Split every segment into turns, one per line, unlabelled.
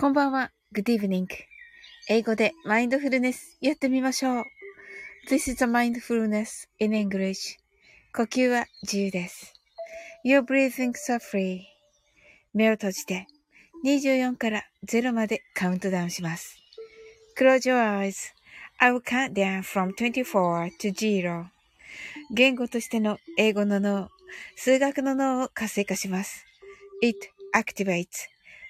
こんばんは。Good evening. 英語でマインドフルネスやってみましょう。This is a mindfulness in English. 呼吸は自由です。Your breathing so free. 目を閉じて24から0までカウントダウンします。Close your eyes. I will count down from 24 to 0. 言語としての英語の脳、数学の脳を活性化します。It activates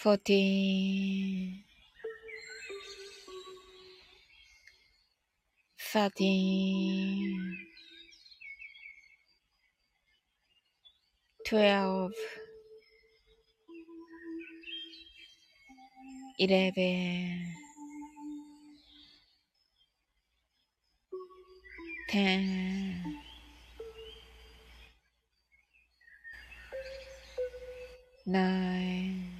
Fourteen, thirteen, twelve, eleven, ten, nine,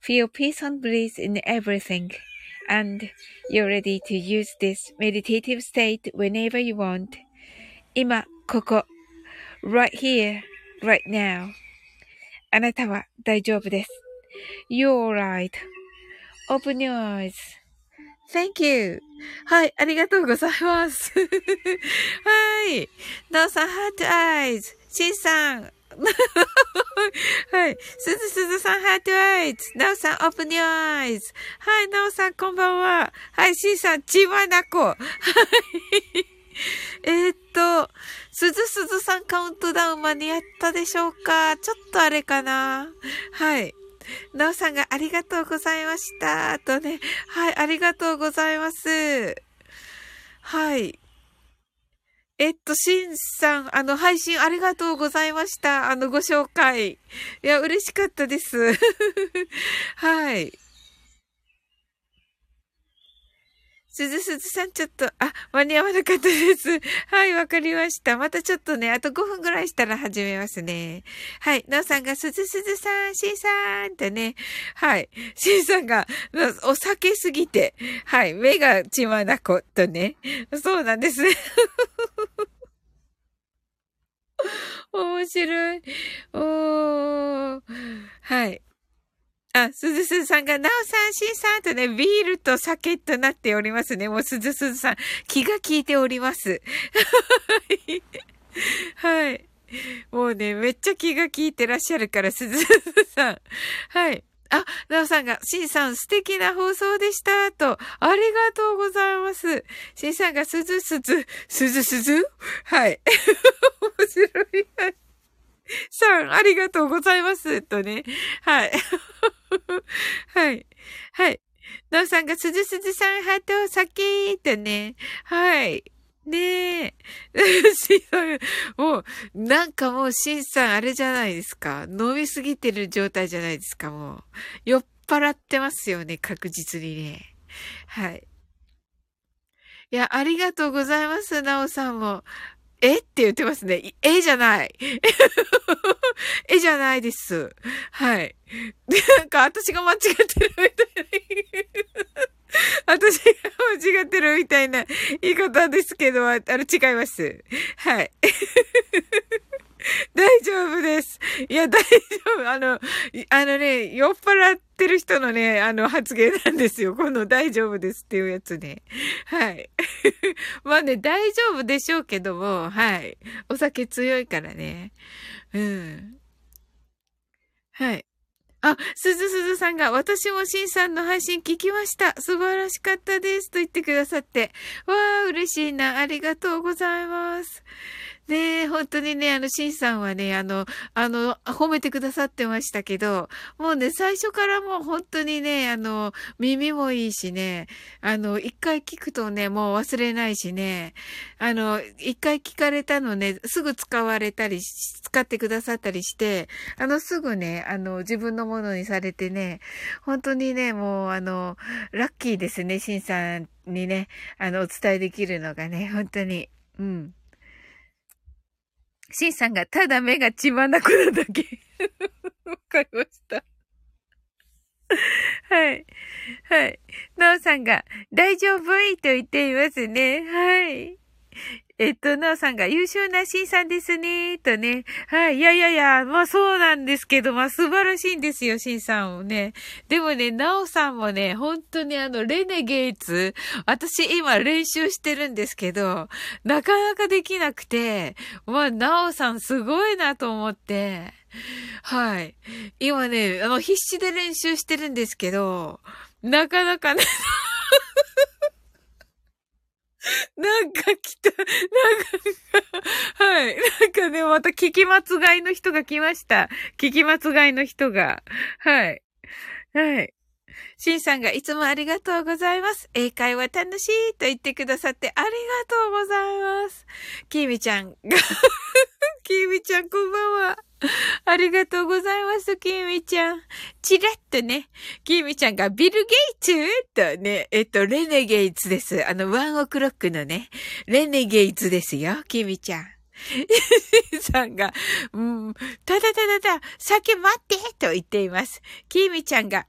Feel peace and bliss in everything, and you're ready to use this meditative state whenever you want. 今、ここ。right here, right now. あなたは大丈夫です。You're right.Open your eyes.Thank you. はい、ありがとうございます。はい。どうさん、ハートアイズ。シンさん、 はい。すずすずさん、ハートアイズ。なおさん、オープニュアイズ。はい、なおさん、こんばんは。はい、しんさん、ちわなこ。はい。え、っと、すずすずさんカウントダウン間に合ったでしょうか？ちょっとあれかな？はい。なおさんがありがとうございました。とね。はい、ありがとうございます。はい。えっと、しんさん、あの、配信ありがとうございました。あの、ご紹介。いや、嬉しかったです。はい。すずすずさん、ちょっと、あ、間に合わなかったです。はい、わかりました。またちょっとね、あと5分ぐらいしたら始めますね。はい、なおさんが、すずすずさん、しんさんってね。はい、しんさんが、お酒すぎて、はい、目が血まなことね。そうなんですね。面白い。おー。はい。あ、すずすずさんが、なおさん、しんさんとね、ビールと酒となっておりますね。もうすずすずさん、気が利いております。はい。もうね、めっちゃ気が利いてらっしゃるから、すずすずさん。はい。あ、なおさんが、しんさん素敵な放送でした、と。ありがとうございます。しんさんが、すずすず、すずすず？はい。面白い。さん、ありがとうございます。とね。はい。はい。はい。なおさんが、すずすずさん、ハート、さきーとね。はい。ねえ。もう、なんかもう、しんさん、あれじゃないですか。飲みすぎてる状態じゃないですか、もう。酔っ払ってますよね、確実にね。はい。いや、ありがとうございます、なおさんも。え？って言ってますね。え？じゃない。え？じゃないです。はい。でなんか私が間違ってるみたいな。私が間違ってるみたいな言い方ですけど、あれ違います。はい。大丈夫です。いや、大丈夫。あの、あのね、酔っ払ってる人のね、あの発言なんですよ。この大丈夫ですっていうやつね。はい。まあね、大丈夫でしょうけども、はい。お酒強いからね。うん。はい。あ、すずすずさんが、私もしんさんの配信聞きました。素晴らしかったです。と言ってくださって。わー、嬉しいな。ありがとうございます。ねえ、本当にね、あの、シンさんはね、あの、あの、褒めてくださってましたけど、もうね、最初からもう本当にね、あの、耳もいいしね、あの、一回聞くとね、もう忘れないしね、あの、一回聞かれたのね、すぐ使われたり、使ってくださったりして、あの、すぐね、あの、自分のものにされてね、本当にね、もう、あの、ラッキーですね、シンさんにね、あの、お伝えできるのがね、本当に。うん。シンさんがただ目が血まなくなだけ。わかりました。はい。はい。なおさんが、大丈夫？いと言っていますね。はい。えっと、なおさんが優秀なシンさんですね、とね。はい。いやいやいや、まあそうなんですけど、まあ素晴らしいんですよ、シンさんをね。でもね、なおさんもね、本当にあの、レネゲーツ、私今練習してるんですけど、なかなかできなくて、まあ、なおさんすごいなと思って、はい。今ね、あの、必死で練習してるんですけど、なかなかね なんか来た。なんか、はい。なんかね、また聞き間違いの人が来ました。聞き間違いの人が。はい。はい。シンさんがいつもありがとうございます。英会話楽しいと言ってくださってありがとうございます。キーミちゃんが キーミちゃんこんばんは。ありがとうございます、キーミちゃん。チラッとね、キーミちゃんがビル・ゲイツ？とね、えっと、レネゲイツです。あの、ワンオクロックのね、レネゲイツですよ、キーミちゃん。さんが、うん、ただただた、酒待ってと言っています。キーミちゃんが、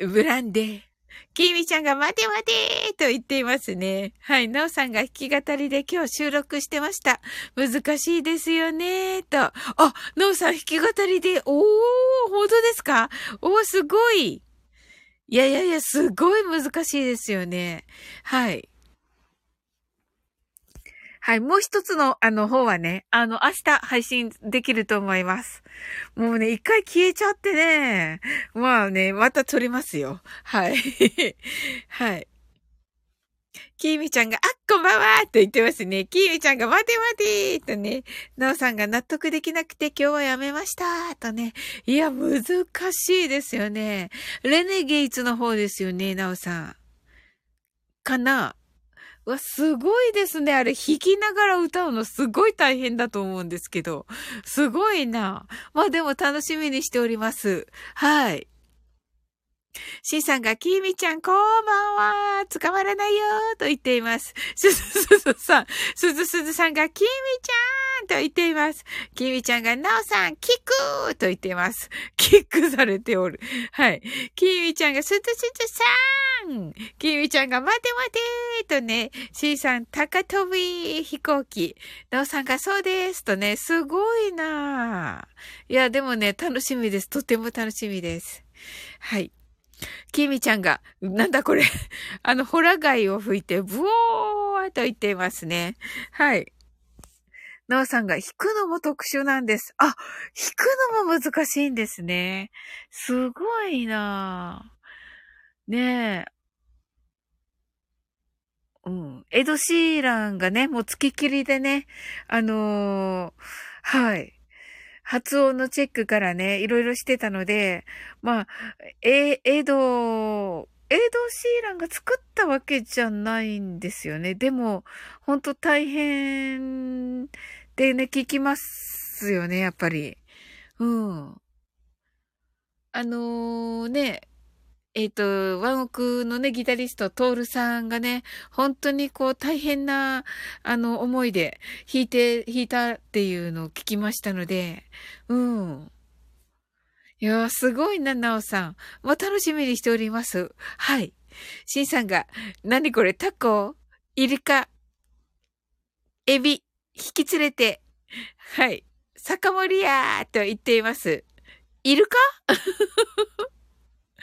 ブランデー。キーミちゃんが待て待てと言っていますね。はい。なおさんが弾き語りで今日収録してました。難しいですよねーと。あ、なおさん弾き語りで、おー、本当ですか？おー、すごい。いやいやいや、すごい難しいですよね。はい。はい。もう一つの、あの、方はね、あの、明日配信できると思います。もうね、一回消えちゃってね。まあね、また撮りますよ。はい。はい。キーミちゃんが、あっ、こんばんはと言ってますね。キーミちゃんが、待て待てとね、ナオさんが納得できなくて今日はやめましたとね。いや、難しいですよね。レネゲイツの方ですよね、ナオさん。かな？わ、すごいですね。あれ、弾きながら歌うのすごい大変だと思うんですけど。すごいな。まあでも楽しみにしております。はい。シンさんが、キーミちゃん、こんばんは。捕まらないよと言っています。すずすずさん、すずすずさんが、キーミちゃんと言っています。キーミちゃんが、なおさん、キックと言っています。キックされておる。はい。キーミちゃんが、すずすずさんキーミちゃんが、待て待てとね、シンさん、高飛び飛行機。なおさんが、そうですとね、すごいないや、でもね、楽しみです。とても楽しみです。はい。きみちゃんが、なんだこれ。あの、ホラ貝を吹いて、ブオーと言っていますね。はい。なおさんが弾くのも特殊なんです。あ、弾くのも難しいんですね。すごいなぁねえ。うん。エド・シーランがね、もう付ききりでね、あのー、はい。発音のチェックからね、いろいろしてたので、まあ、え、エド、エド・シーランが作ったわけじゃないんですよね。でも、ほんと大変でね、聞きますよね、やっぱり。うん。あのー、ね、えっ、ー、と、ワンオクのね、ギタリスト、トールさんがね、本当にこう大変な、あの、思いで弾いて、弾いたっていうのを聞きましたので、うん。いやすごいな、なおさん。もう楽しみにしております。はい。シンさんが、何これ、タコ？イルカ？エビ？引き連れて、はい。酒盛りやーと言っています。イルカ？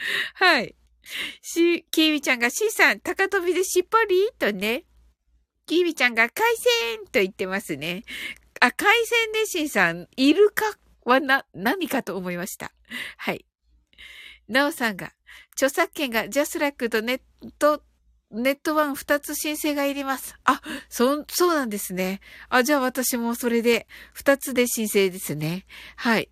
はい。し、キービちゃんが C さん、高飛びでしっぽり？とね。キービちゃんが海鮮と言ってますね。あ、海鮮ね、シンさん。イルカはな、何かと思いました。はい。ナオさんが、著作権がジャスラックとネット、ネットワン二つ申請がいります。あ、そ、そうなんですね。あ、じゃあ私もそれで二つで申請ですね。はい。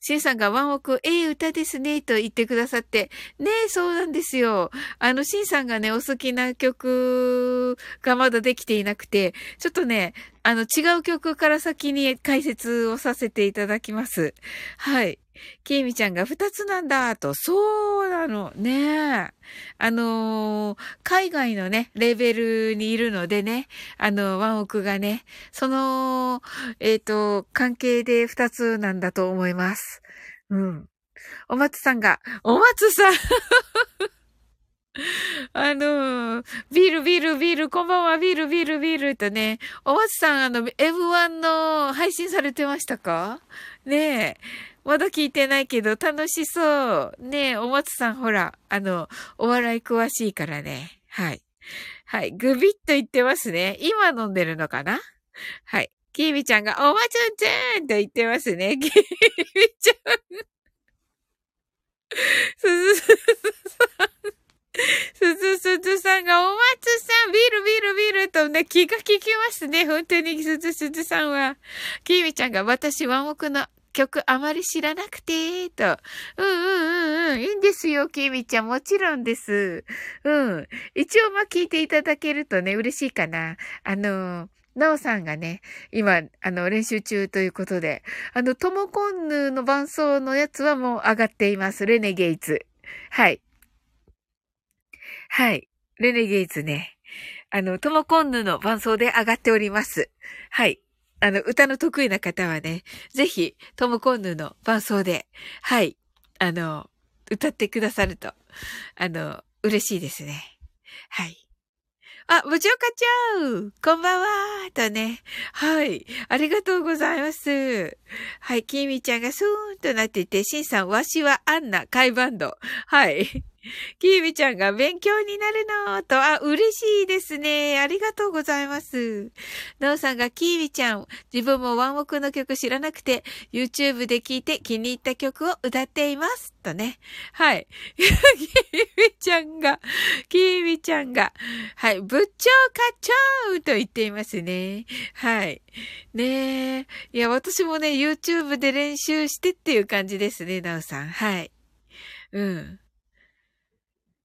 シンさんがワンオク、ええ歌ですね、と言ってくださって。ねえ、そうなんですよ。あの、シンさんがね、お好きな曲がまだできていなくて、ちょっとね、あの、違う曲から先に解説をさせていただきます。はい。きーみちゃんが二つなんだ、と。そうなの。ねあのー、海外のね、レベルにいるのでね、あの、ワンオクがね、その、えっ、ー、と、関係で二つなんだと思います。うん。お松さんが、お松さん あの、ビール、ビール、ビール、こんばんは、ビール、ビール、ビールとね、お松さん、あの、M1 の配信されてましたか？ねえ。まだ聞いてないけど楽しそう。ねえ、お松さんほら、あの、お笑い詳しいからね。はい。はい。グビッと言ってますね。今飲んでるのかな？はい。キービちゃんが、おまつんちゃんと言ってますね。キービちゃん。すずすずさん。すずすずさんが、おまつさん、ビールビールビールとね、気が利きますね。本当にすずすずさんは。キービちゃんが、私、ワンオクの曲あまり知らなくて、と。うんうんうんうん。いいんですよ、きみちゃん。もちろんです。うん。一応、ま、聞いていただけるとね、嬉しいかな。あの、なおさんがね、今、あの、練習中ということで、あの、トモコンヌの伴奏のやつはもう上がっています。レネゲイツ。はい。はい。レネゲイツね。あの、トモコンヌの伴奏で上がっております。はい。あの、歌の得意な方はね、ぜひ、トムコンヌの伴奏で、はい、あの、歌ってくださると、あの、嬉しいですね。はい。あ、部長課長こんばんはとね。はい。ありがとうございます。はい。きみちゃんがスーンとなっていて、しんさん、わしはアンナ、カイバンド。はい。キービちゃんが勉強になるのと、あ、嬉しいですね。ありがとうございます。なおさんがキービちゃん、自分もワンオクの曲知らなくて、YouTube で聴いて気に入った曲を歌っています。とね。はい。キービちゃんが、キービちゃんが、はい、部長課長と言っていますね。はい。ねえ。いや、私もね、YouTube で練習してっていう感じですね、なおさん。はい。うん。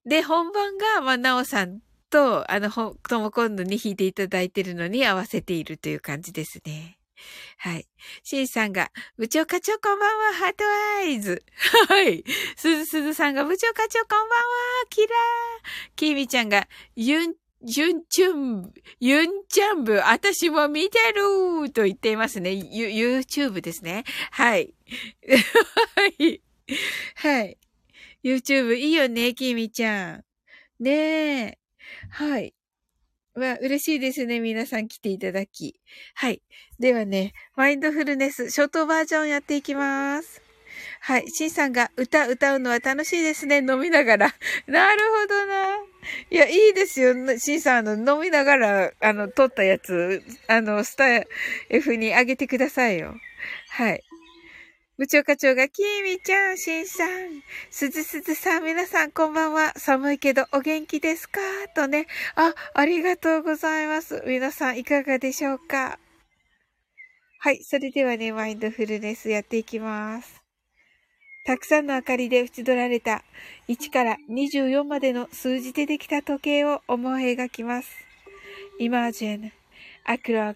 で、本番が、まあ、なおさんと、あの、ほ、とも今度に弾いていただいてるのに合わせているという感じですね。はい。シンさんが、部長課長こんばんは、ハートアイズ。はい。すずすずさんが、部長課長こんばんは、キラー。キーミちゃんが、ユン、ユンチュン、ユンチャンブ、私も見てると言っていますね。ユ、YouTube ですね。はい。はい。はい。YouTube いいよね、キーミちゃん。ねえ。はい。わ、嬉しいですね。皆さん来ていただき。はい。ではね、マインドフルネス、ショートバージョンやっていきます。はい。シンさんが歌歌うのは楽しいですね。飲みながら。なるほどな。いや、いいですよ。シンさん、あの、飲みながら、あの、撮ったやつ、あの、スタ F にあげてくださいよ。はい。部長課長が、きみちゃん、しんさん、すずすずさん、皆さんこんばんは。寒いけどお元気ですか？とね。あ、ありがとうございます。皆さんいかがでしょうか？はい。それではね、マインドフルネスやっていきます。たくさんの明かりで縁取られた1から24までの数字でできた時計を思い描きます。Imagine a clock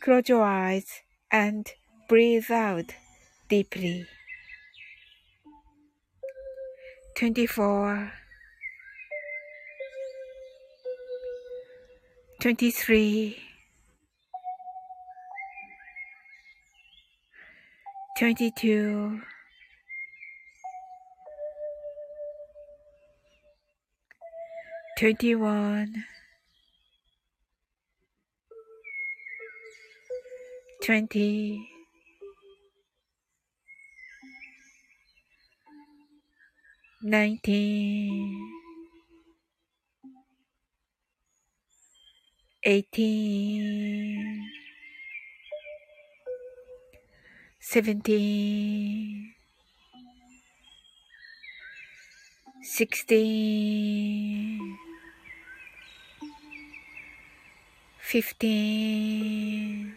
Close your eyes and breathe out deeply. 24 23 22 21 twenty, nineteen, eighteen, seventeen, sixteen, fifteen,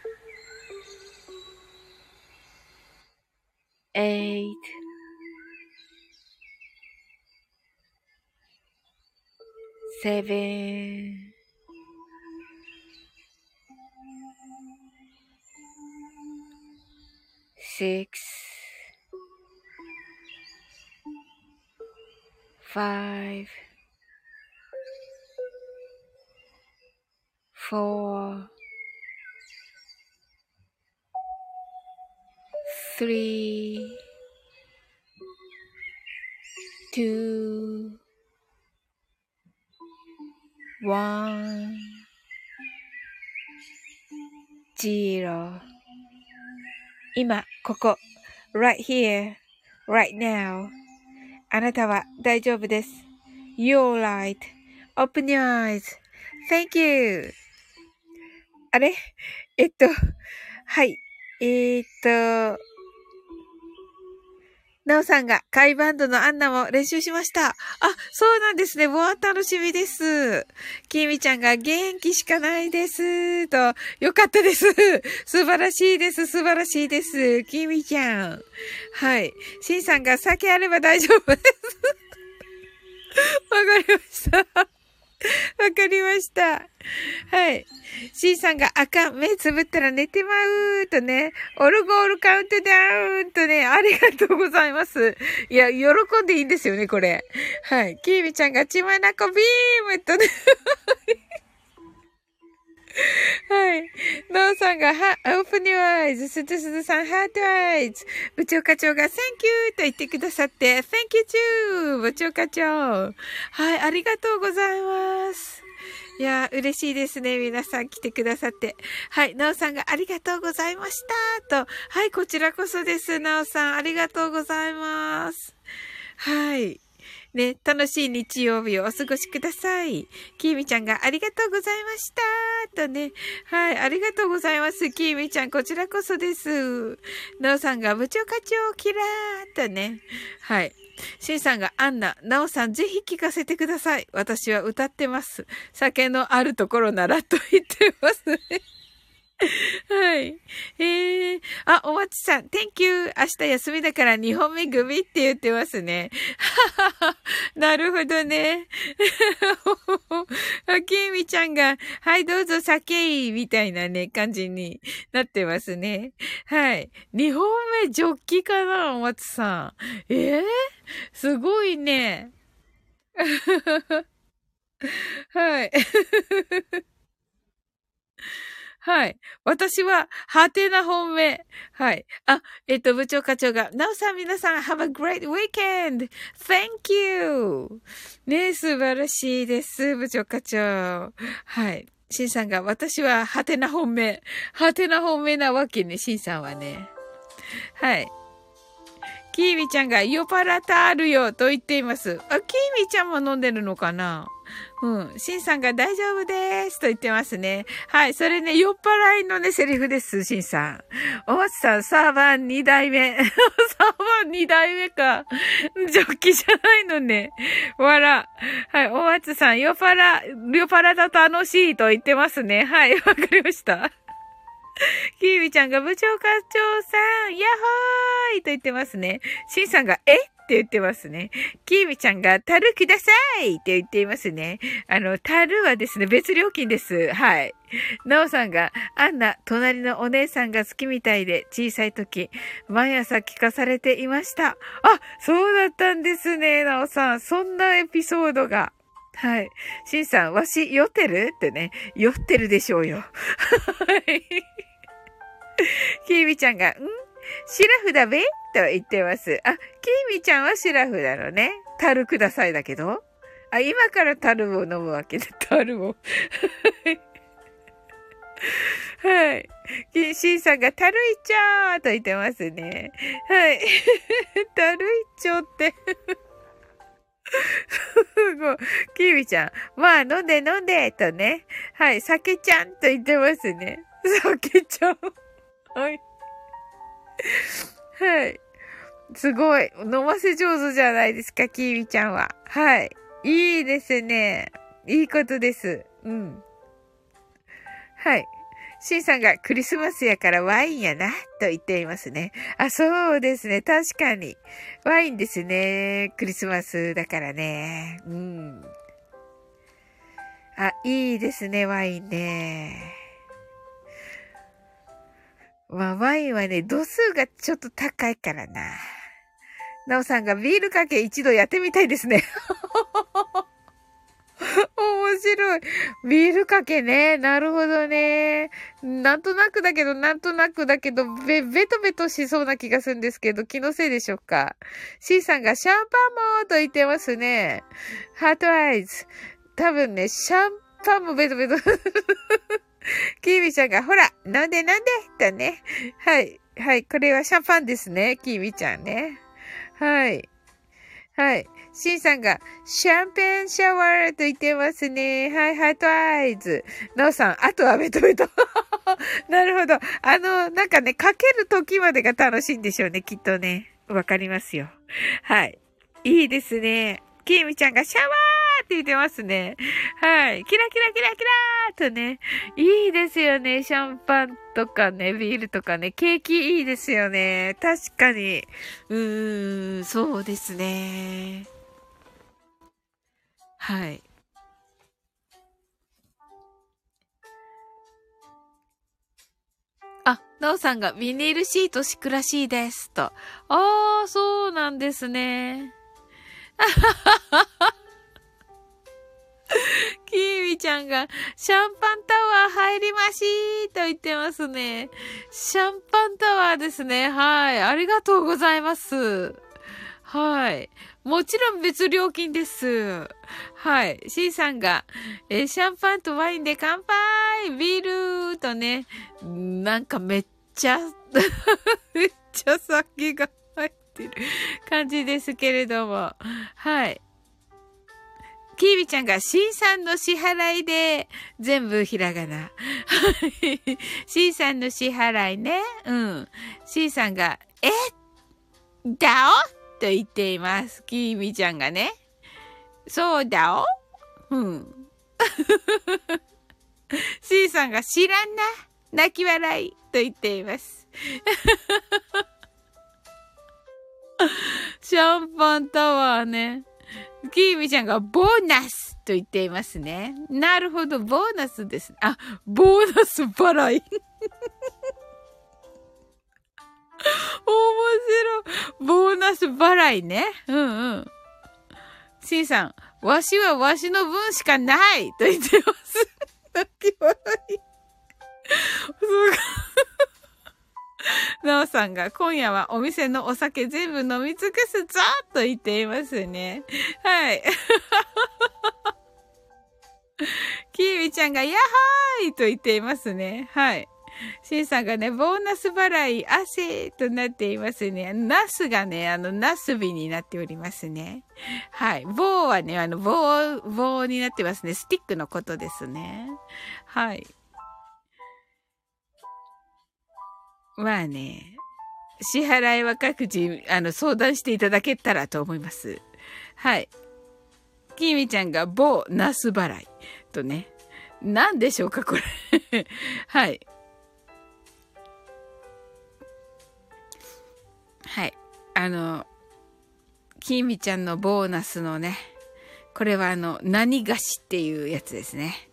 eight, seven, six, five, four, three, two, one, zero 今、ここ、right here, right now あなたは大丈夫です。You're right.Open your eyes.Thank you. あれえっと、はい。えー、っと、なおさんが、カイバンドのアンナも練習しました。あ、そうなんですね。もう楽しみです。きみちゃんが元気しかないです。と、よかったです。素晴らしいです。素晴らしいです。きみちゃん。はい。しんさんが酒あれば大丈夫です。わかりました。わかりました。はい。C さんがあかん、目つぶったら寝てまうとね、オルゴールカウントダウンとね、ありがとうございます。いや、喜んでいいんですよね、これ。はい。キービちゃんがちまなこビームとね。はい。ノーさんが、は、 open your eyes、スズスズさん、 heart eyes。部長課長が、Thank you! と言ってくださって、Thank you 部長課長。はい、ありがとうございます。いや嬉しいですね。皆さん来てくださって。はい、なおさんがありがとうございました。と。はい、こちらこそです。なおさん、ありがとうございます。はい。ね、楽しい日曜日をお過ごしください。きーみちゃんがありがとうございました。っとね。はい、ありがとうございます。きーみちゃん、こちらこそです。なおさんが部長課長キラーとね。はい。しんさんがアンナ、なおさんぜひ聞かせてください。私は歌ってます。酒のあるところならと言ってますね。はい。えー、あ、おまちさん、Thank you! 明日休みだから2本目組って言ってますね。なるほどね。あきみちゃんが、はい、どうぞ酒いみたいなね、感じになってますね。はい。2本目ジョッキかな、おまちさん。ええー、すごいね。はい。はい。私は、はてな本命。はい。あ、えっと、部長課長が、なおさん皆さん、have a great weekend! Thank you! ね素晴らしいです、部長課長。はい。シンさんが、私は、はてな本命。はてな本命なわけね、シンさんはね。はい。キーミちゃんが、酔っ払ったあるよ、と言っています。あ、キーミちゃんも飲んでるのかな？うん。シンさんが大丈夫ですと言ってますね。はい。それね、酔っ払いのね、セリフです、シンさん。お松さん、サーバー2代目。サーバー2代目か。ジョッキじゃないのね。わら。はい。お松さん、酔っ払、酔っ払だと楽しいと言ってますね。はい。わかりました。キービちゃんが部長課長さん、ヤッホーイと言ってますね。シンさんが、え？って言ってますね。キーミちゃんが、樽くださいって言っていますね。あの、樽はですね、別料金です。はい。なおさんが、あんな、隣のお姉さんが好きみたいで、小さい時、毎朝聞かされていました。あ、そうだったんですね、なおさん。そんなエピソードが。はい。しんさん、わし、酔ってる？ってね、酔ってるでしょうよ。はい。きーみちゃんが、ん？シラフだべ？と言ってます。あ、きーみちゃんはシラフだろうね。樽くださいだけど。あ、今から樽を飲むわけだ。樽を。はい。シンさんが、たるいちょーと言ってますね。はい。たるいちょって。すごい。キーミちゃん。まあ、飲んで飲んで、とね。はい。酒ちゃんと言ってますね。酒ちゃん。はい。はい。すごい。飲ませ上手じゃないですか、キーミちゃんは。はい。いいですね。いいことです。うん。はい。シンさんがクリスマスやからワインやな、と言っていますね。あ、そうですね。確かに。ワインですね。クリスマスだからね。うん。あ、いいですね、ワインね。まあ、ワインはね、度数がちょっと高いからな。なおさんがビールかけ一度やってみたいですね。面白い。ビールかけね。なるほどね。なんとなくだけど、なんとなくだけど、べ、ベトベトしそうな気がするんですけど、気のせいでしょうか。C さんがシャンパンもと言ってますね。ハートアイズ。多分ね、シャンパンもベトベト。キーミちゃんが、ほら、なんでなんでとね。はい。はい。これはシャンパンですね。キーミちゃんね。はい。はい。シンさんが、シャンペンシャワーと言ってますね。はい、 heart eyes。ノーさん、あとはベトベト。なるほど。あの、なんかね、かける時までが楽しいんでしょうね、きっとね。わかりますよ。はい。いいですね。キーミちゃんがシャワーって言ってますね。はい。キラキラキラキラーとね。いいですよね。シャンパンとかね、ビールとかね。ケーキいいですよね。確かに。うーん、そうですね。はい。あ、なおさんがビニールシート敷くらしいです。と。ああ、そうなんですね。あはははは。キーミちゃんが、シャンパンタワー入りましーと言ってますね。シャンパンタワーですね。はい。ありがとうございます。はい。もちろん別料金です。はい。C さんが、えシャンパンとワインで乾杯ビールとね、なんかめっちゃ めっちゃ酒が入ってる感じですけれども。はい。キービちゃんが C さんの支払いで全部ひらがな。C さんの支払いね。うん。C さんが、え？だお？と言っています。キービちゃんがね。そうだお？うん。C さんが知らんな。泣き笑いと言っています。シャンパンタワーね。キーミちゃんがボーナスと言っていますね。なるほど、ボーナスです。あ、ボーナス払い。面白い。ボーナス払いね。うんうん。シンさん、わしはわしの分しかないと言ってます。泣き笑い。すごい。なおさんが今夜はお店のお酒全部飲み尽くすぞと言っていますね。はい。キーミちゃんがやはーいと言っていますね。はい。シンさんがね、ボーナス払い、汗となっていますね。ナスがね、あの、ナスビになっておりますね。はい。棒はね、あの、棒、棒になってますね。スティックのことですね。はい。まあね、支払いは各自、あの、相談していただけたらと思います。はい。きみちゃんが某ナス払いとね。何でしょうか、これ はい。はい。あの、きみちゃんのボーナスのね、これはあの、何菓子っていうやつですね。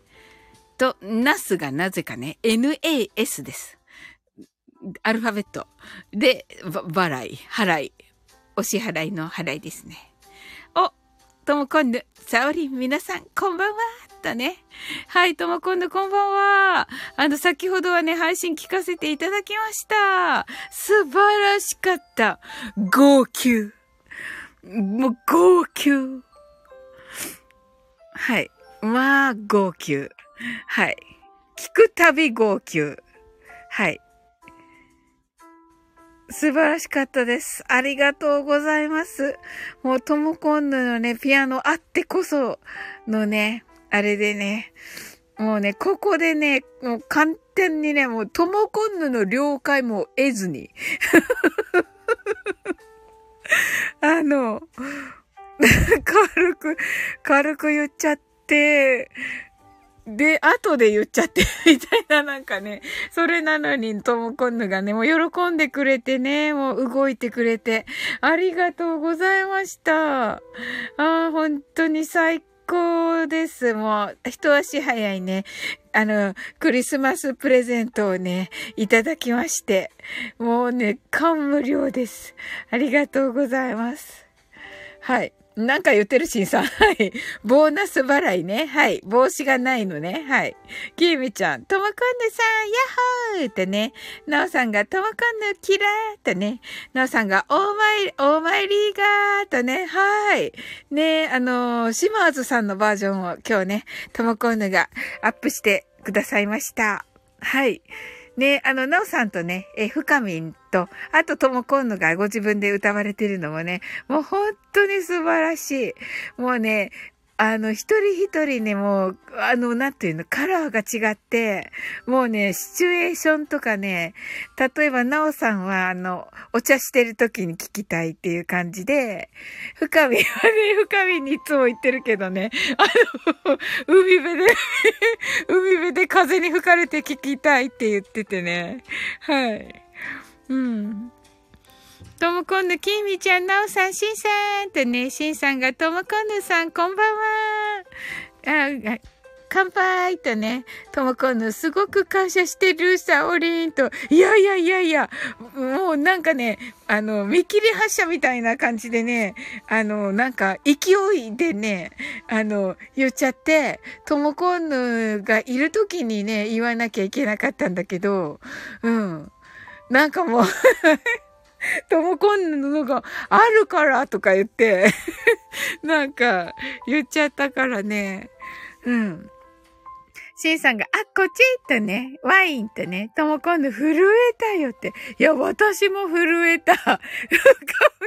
と、ナスがなぜかね、NAS です。アルファベットで、払い、払い、お支払いの払いですね。お、ともこんぬ、さおり、皆さん、こんばんは、とね。はい、ともこんぬ、こんばんは。あの、先ほどはね、配信聞かせていただきました。素晴らしかった。号泣。もう、号泣。はい。まあ、号泣。はい。聞くたび号泣。はい。素晴らしかったです。ありがとうございます。もう、トモコンヌのね、ピアノあってこそのね、あれでね、もうね、ここでね、もう簡単にね、もうトモコンヌの了解も得ずに。あの、軽く、軽く言っちゃって、で、後で言っちゃってみたいななんかね、それなのにトモコンヌがね、もう喜んでくれてね、もう動いてくれて、ありがとうございました。ああ、本当に最高です。もう、一足早いね、あの、クリスマスプレゼントをね、いただきまして、もうね、感無量です。ありがとうございます。はい。なんか言ってるしんさん。はい。ボーナス払いね。はい。帽子がないのね。はい。きーみちゃん、ともこんぬさん、ヤッホーってね。なおさんが、ともこんぬキラーってね。なおさんが、オーマイ、オーマイリーガーとね。はい。ねあのー、シマーズさんのバージョンを今日ね、ともこんぬがアップしてくださいました。はい。ね、あの、なおさんとね、え、深みんと、あとともこんのがご自分で歌われてるのもね、もう本当に素晴らしい。もうね、あの、一人一人ね、もう、あの、なんていうの、カラーが違って、もうね、シチュエーションとかね、例えば、なおさんは、あの、お茶してる時に聞きたいっていう感じで、深みはね、深みにいつも言ってるけどね、あの、海辺で海れで風に吹かれて聞きたいって言っててね、はい。うん。ともこんぬ、きみちゃん、なおさん、しんさんとね、しんさんが、ともこんぬさん、こんばんは。あ、乾杯とね、ともこんぬ、すごく感謝してるさ、おりんと、いやいやいやいや、もうなんかね、あの、見切り発車みたいな感じでね、あの、なんか、勢いでね、あの、言っちゃって、ともこんぬがいる時にね、言わなきゃいけなかったんだけど、うん。なんかもう ともこんのがあるからとか言って なんか言っちゃったからね。うん。シンさんが、あ、こっち？とね、ワインとね、とも今度震えたよって。いや、私も震えた。深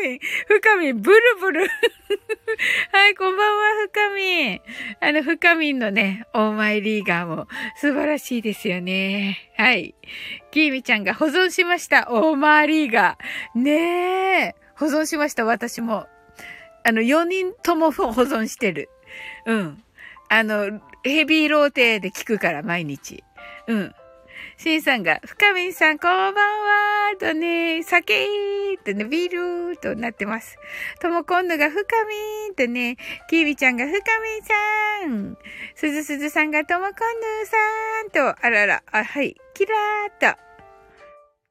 み、深み、ブルブル。はい、こんばんは、深み。あの、深みのね、オーマイリーガーも素晴らしいですよね。はい。キーミちゃんが保存しました、オーマイリーガー。ねえ。保存しました、私も。あの、4人とも保存してる。うん。あの、ヘビーローテで聞くから、毎日。うん。シンさんが、深みんさん、こんばんはとね、酒ーとね、ビールとなってます。ともこんぬが、深みんとね、キービちゃんが、深みんさん。すずすずさんが、ともこんぬさんと、あらら、あ、はい、キラーっと。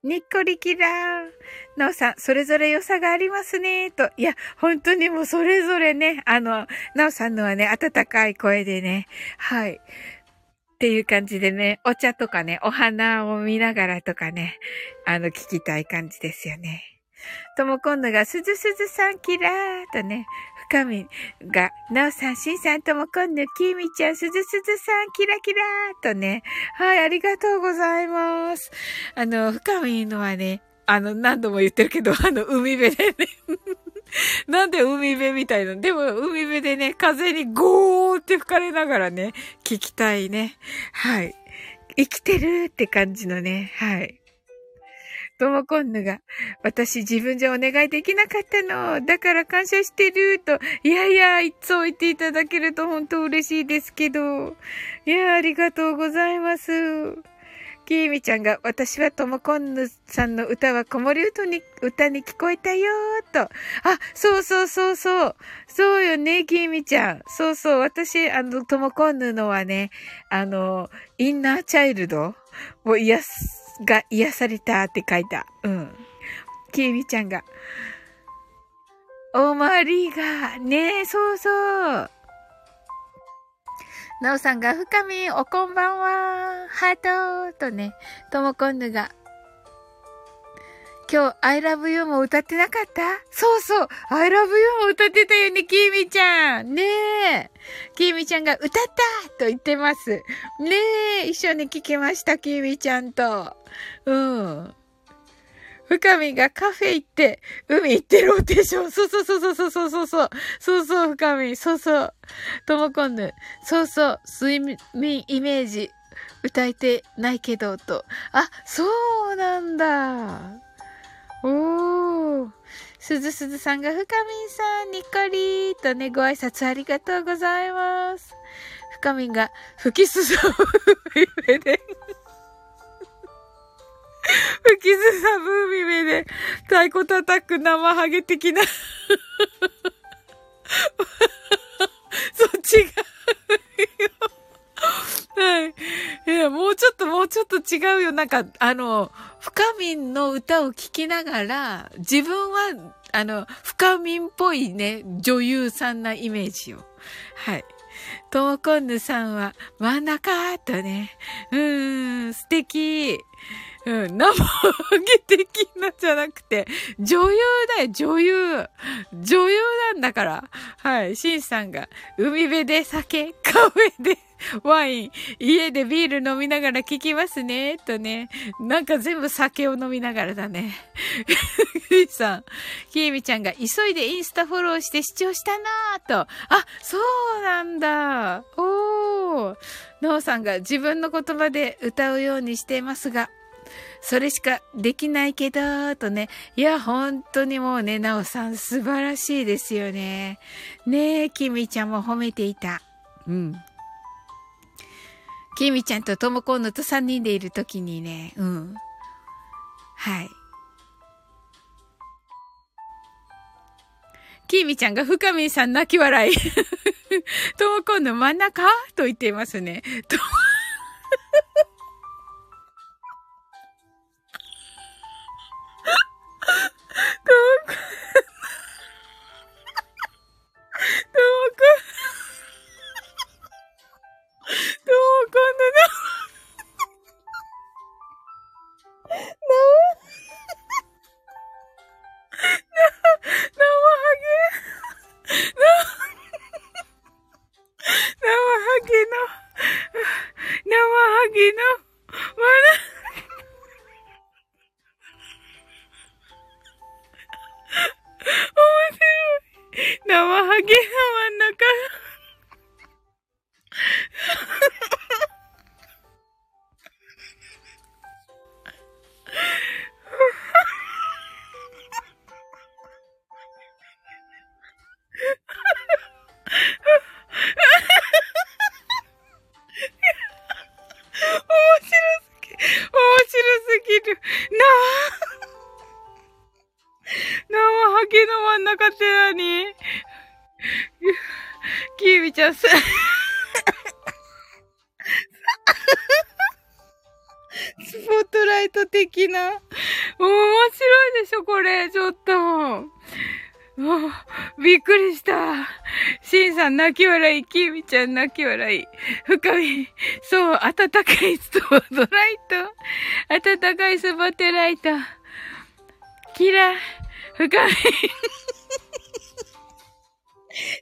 にっこりキラー。なおさん、それぞれ良さがありますね、と。いや、本当にもうそれぞれね、あの、なおさんのはね、温かい声でね、はい。っていう感じでね、お茶とかね、お花を見ながらとかね、あの、聞きたい感じですよね。とも今度が、すずすずさんキラーとね、深みが、なおさん、しんさんとも今度、きみちゃん、すずすずさんキラキラーとね、はい、ありがとうございます。あの、深みのはね、あの、何度も言ってるけど、あの、海辺でね なんで海辺みたいな。でも、海辺でね、風にゴーって吹かれながらね、聞きたいね。はい。生きてるって感じのね、はい。ともこんぬが、私自分じゃお願いできなかったの。だから感謝してると。いやいや、いつも言っていただけると本当嬉しいですけど。いや、ありがとうございます。きーみちゃんが、私はともこんぬさんの歌は子守歌に、歌に聞こえたよーと。あ、そうそうそうそう。そうよね、きーみちゃん。そうそう。私、あの、ともこんぬのはね、あの、インナーチャイルドを癒すが癒されたって書いた。うん。きみちゃんが。おまりが、ねえ、そうそう。なおさんが、深み、おこんばんは。ハートとね、ともこんぬが、今日、I love you も歌ってなかった？そうそう !I love you も歌ってたよね、きーみちゃんねえきーみちゃんが歌ったと言ってます。ねえ一緒に聴きました、きーみちゃんと。うん。深みがカフェ行って、海行ってローテーション。そうそうそうそうそうそうそう。そうそう、深み。そうそう。ともこんぬ。そうそう。睡眠イメージ。歌えてないけど、と。あ、そうなんだ。おー。すずすずさんが、深みんさん、にっこりーとね、ご挨拶ありがとうございます。深みんが、吹きすさぶ海辺で吹きすさぶ海辺で、太鼓叩く生ハゲ的な そっちがはい。いや、もうちょっと、もうちょっと違うよ。なんか、あの、深みんの歌を聴きながら、自分は、あの、深みんっぽいね、女優さんなイメージを。はい。トーコンヌさんは、真ん中とね、うーん、素敵。うん、生揚げ的なじゃなくて、女優だよ、女優。女優なんだから。はい、シンさんが、海辺で酒、カフェでワイン、家でビール飲みながら聞きますね、とね。なんか全部酒を飲みながらだね。シンさん、きえみちゃんが急いでインスタフォローして視聴したなぁと。あ、そうなんだ。おー。ノーさんが自分の言葉で歌うようにしていますが、それしかできないけど、とね。いや、本当にもうね、なおさん素晴らしいですよね。ねえ、きみちゃんも褒めていた。うん。きみちゃんとともこんのと3人でいるときにね、うん。はい。きーみちゃんが深見さん泣き笑い。トもコンの真ん中？と言っていますね。と とも こん。ともくん。ともくんのな。る。なあ。なあ、ハケの真ん中って何？キービちゃん、す、スポットライト的な。面白いでしょ、これ。ちょっと。びっくりした。泣き笑い、きみちゃん泣き笑い。深み、そう、暖かいストードライト。暖かいスポットライト。キラ、深み。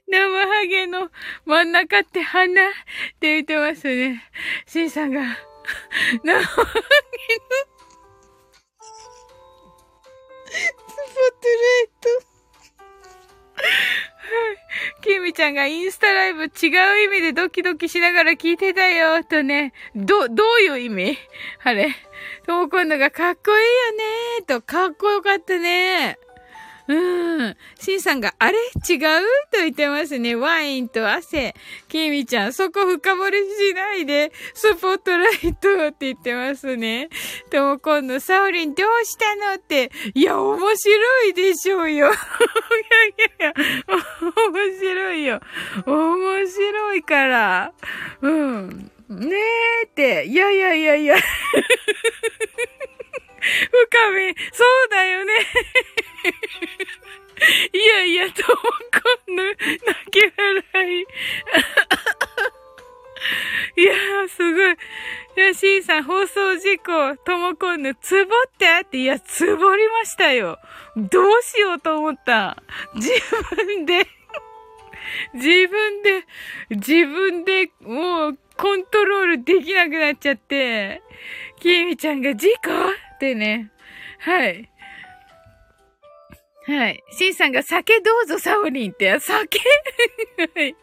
生ハゲの真ん中って花って言ってますね。シンさんが、生ハゲの、スポットライト。キミちゃんがインスタライブ違う意味でドキドキしながら聞いてたよ、とね。ど、どういう意味？あれ。とも今度がかっこいいよねと、かっこよかったね。うん。シンさんが、あれ？違う？と言ってますね。ワインと汗。キミちゃん、そこ深掘りしないで、スポットライトって言ってますね。とも今度、サオリンどうしたのって。いや、面白いでしょうよ。いやいやいや、面白いよ。面白いから。うん。ねえって。いやいやいやいや。深み、そうだよね。いやいや、ともこんぬ、泣き笑い。いやー、すごい。いや、シンさん、放送事故、ともこんぬ、つぼって？あって、いや、つぼりましたよ。どうしようと思った。自分で自分で、自分で、もう、コントロールできなくなっちゃって、きみちゃんが事故？ってね。はい。はい。シンさんが酒どうぞサオリンって、酒？はい。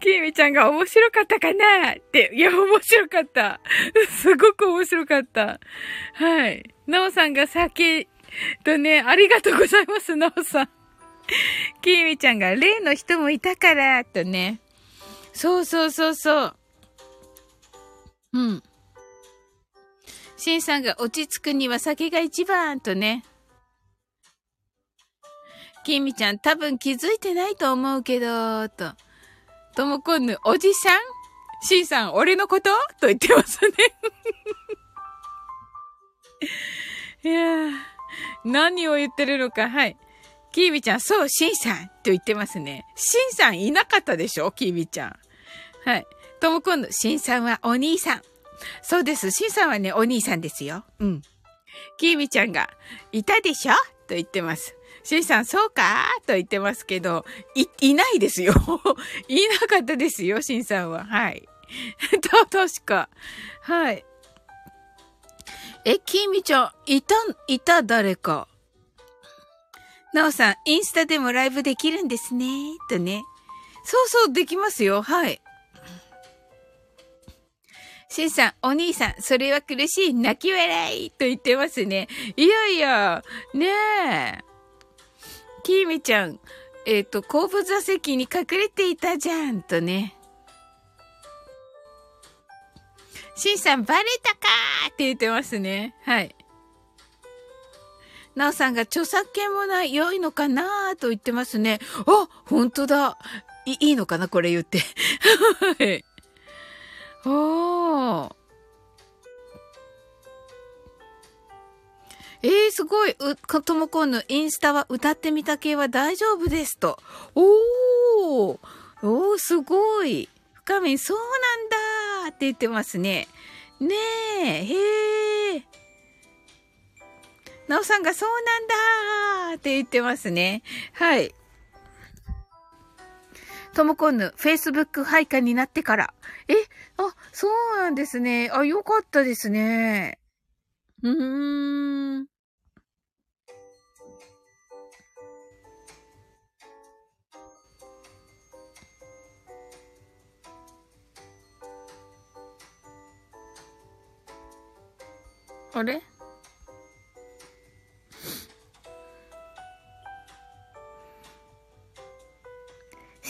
キミちゃんが面白かったかなって。いや、面白かった。すごく面白かった。はい。ナオさんが酒とね、ありがとうございます、ナオさん。キミちゃんが例の人もいたから、とね。そうそうそうそう。うん。シンさんが落ち着くには酒が一番とね。キミちゃん多分気づいてないと思うけど、と。ともこんぬ、おじさん？シンさん、俺のこと？と言ってますね。いやー、何を言ってるのか、はい。キーミちゃん、そう、シンさんと言ってますね。シンさんいなかったでしょ？キーミちゃん。はい。ともこんぬ、シンさんはお兄さん。そうです。シンさんはね、お兄さんですよ。うん。キーミちゃんが、いたでしょ？と言ってます。シンさん、そうか？と言ってますけど、い、いないですよ。いなかったですよ、シンさんは。はい。と、確か？はい。え、キーミちゃん、いた、いた誰か？なおさん、インスタでもライブできるんですね。とね。そうそう、できますよ。はい。シンさん、お兄さん、それは苦しい、泣き笑いと言ってますね。いやいや、ねえ。キーミちゃん、えっ、ー、と、後部座席に隠れていたじゃん、とね。シンさん、バレたかーって言ってますね。はい。なおさんが著作権もない良いのかなと言ってますね。あ、本当だ。い、いいのかなこれ言って。はい。おー。えー、すごい。う、ともこんのインスタは歌ってみた系は大丈夫ですと。おー。おー、すごい。深み、そうなんだって言ってますね。ねえ、へえ。なおさんがそうなんだって言ってますね。はい。ともこんぬ、Facebook 配下になってから。え、あ、そうなんですね。あ、よかったですね。うーん。あれ？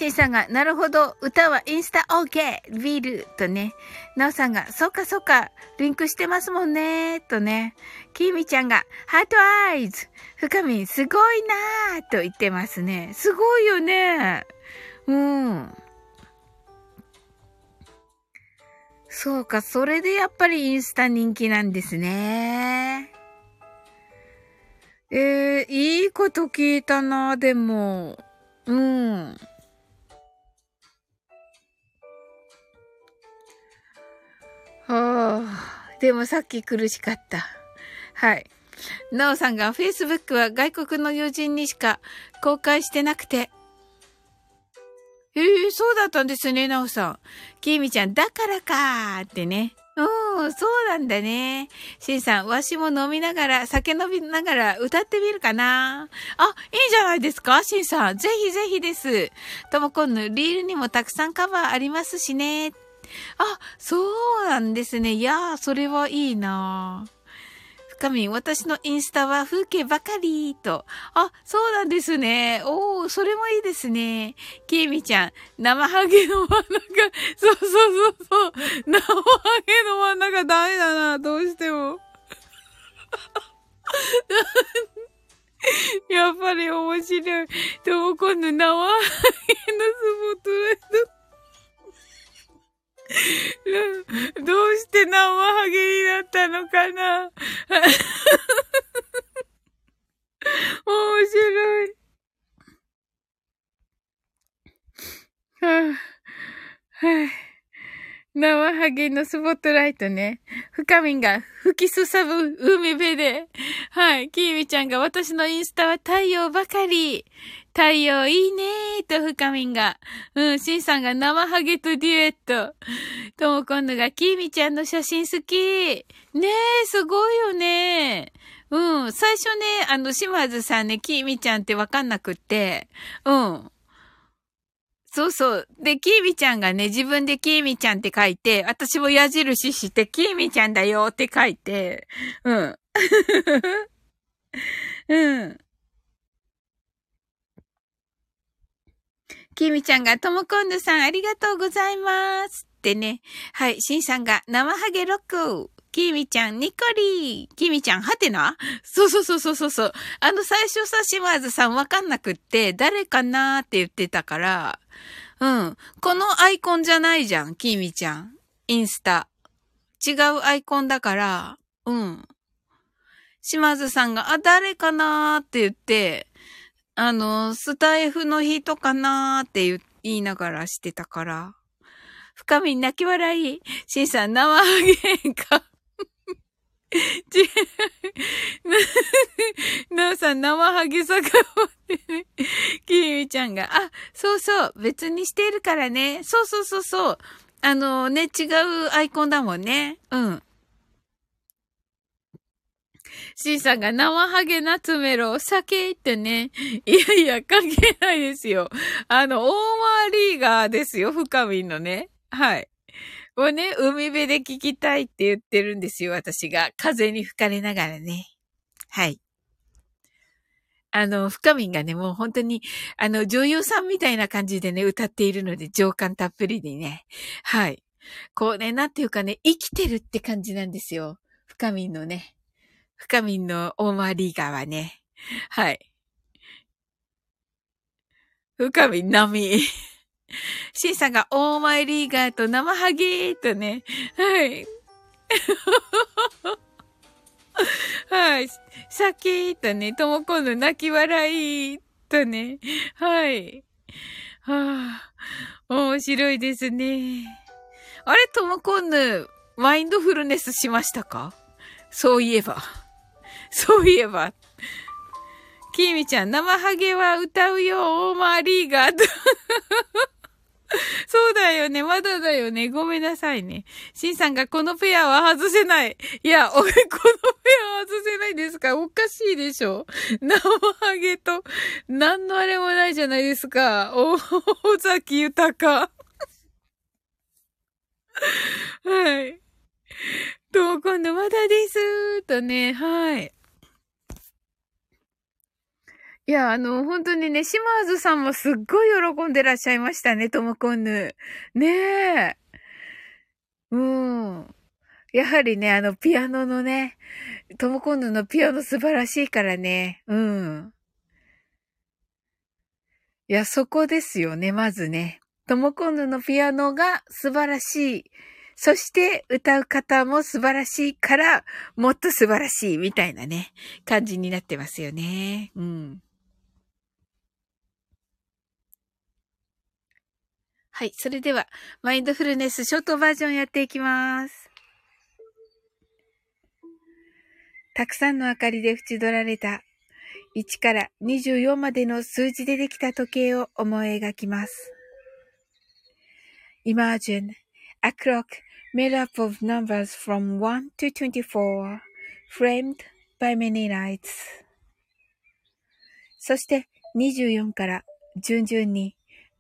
シンさんが、なるほど、歌はインスタ OK! ビールとね。ナオさんが、そっかそっか、リンクしてますもんねとね。キーミちゃんが、ハートアイズ深みすごいなーと言ってますね。すごいよね。うん。そうか、それでやっぱりインスタ人気なんですね。えー、いいこと聞いたな、でも。うん。はあ、でもさっき苦しかった。はい。なおさんが Facebook は外国の友人にしか公開してなくて、ええー、そうだったんですね、なおさん。きみちゃん、だからかーってね。うん、そうなんだね。しんさん、わしも飲みながら、酒飲みながら歌ってみるかなあ、いいじゃないですかしんさん。ぜひぜひです。ともこんぬ、リールにもたくさんカバーありますしね。あ、そうなんですね。いやー、それはいいな深み、私のインスタは風景ばかりと。あ、そうなんですね。おー、それもいいですね。きみちゃん、生ハゲの真ん中、そうそうそうそう。生ハゲの真ん中ダメだな、どうしても。やっぱり面白い。でも今度生ハゲポットライトね。深みんが吹きすさぶ海辺で。はい。キーミちゃんが私のインスタは太陽ばかり。太陽いいねーと深みんが。うん、シンさんが生ハゲとデュエット。とも今度がキーミちゃんの写真好き。ねえ、すごいよね。うん、最初ね、あの、島津さんね、キーミちゃんってわかんなくって。うん。そうそう。で、キーミちゃんがね、自分でキーミちゃんって書いて、私も矢印して、キーミちゃんだよって書いて、うん。うん。きみちゃんが、ともこんぬさんありがとうございます。ってね。はい、しんさんが、生ハゲロック。きみちゃん、ニコリー。きみちゃん、はてなそうそうそうそうそう。あの、最初さ、島津さんわかんなくって、誰かなーって言ってたから、うん。このアイコンじゃないじゃん、きみちゃん。インスタ。違うアイコンだから、うん。島津さんが、あ、誰かなーって言って、あの、スタイフの人かなーって言いながらしてたから。深み泣き笑い。シンさん、生ハゲか。ち、な なおさん、生ハゲ坂をってね。きみちゃんが、あ、そうそう、別にしてるからね。そうそうそうそう。あのね、違うアイコンだもんね。うん。シンさんが生ハゲナツメロ、酒ってね。いやいや、関係ないですよ。あの、オーマーリーガーですよ、深みのね。はい。をね、海辺で聞きたいって言ってるんですよ、私が。風に吹かれながらね。はい。あの、深みがね、もう本当に、あの、女優さんみたいな感じでね、歌っているので、情感たっぷりにね。はい。こうね、なんていうかね、生きてるって感じなんですよ。深みのね。深みのオーマーリーガーはね。はい。深み波。シンさんがオーマイリーガーと生ハゲーとね。はい。はい。さっきーとね、ともこの泣き笑いとね。はい。はあ、面白いですね。あれ、ともこんぬ、マインドフルネスしましたか？そういえば。そういえば。きみちゃん、生ハゲは歌うよ、オーマーリーガーと。そうだよね。まだだよね。ごめんなさいね。シンさんがこのペアは外せない。いや、俺このペアは外せないですか？おかしいでしょ？生ハゲと、何のあれもないじゃないですか。お、尾崎豊。はい。と、今度まだです。とね、はい。いや、あの、本当にね、島津さんもすっごい喜んでらっしゃいましたね、ともこんぬ。ねえ。うん。やはりね、あの、ピアノのね、ともこんぬのピアノ素晴らしいからね。うん。いや、そこですよね、まずね。ともこんぬのピアノが素晴らしい。そして歌う方も素晴らしいから、もっと素晴らしいみたいなね、感じになってますよね。うん。はい。それでは、マインドフルネスショートバージョンやっていきます。たくさんの明かりで縁取られた1から24までの数字でできた時計を思い描きます。Imagine a clock made up of numbers from 1 to 24 framed by many lights そして24から順々に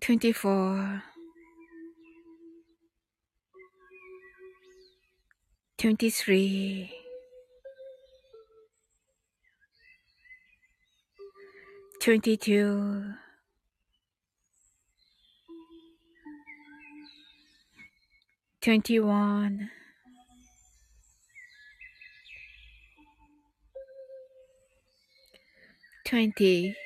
24 23 22 21 20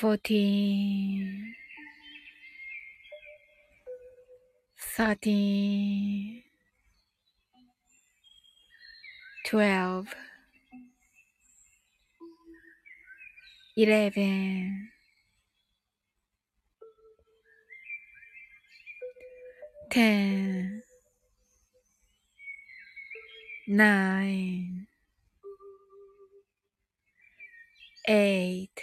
fourteen, thirteen, twelve, eleven, ten, nine, eight,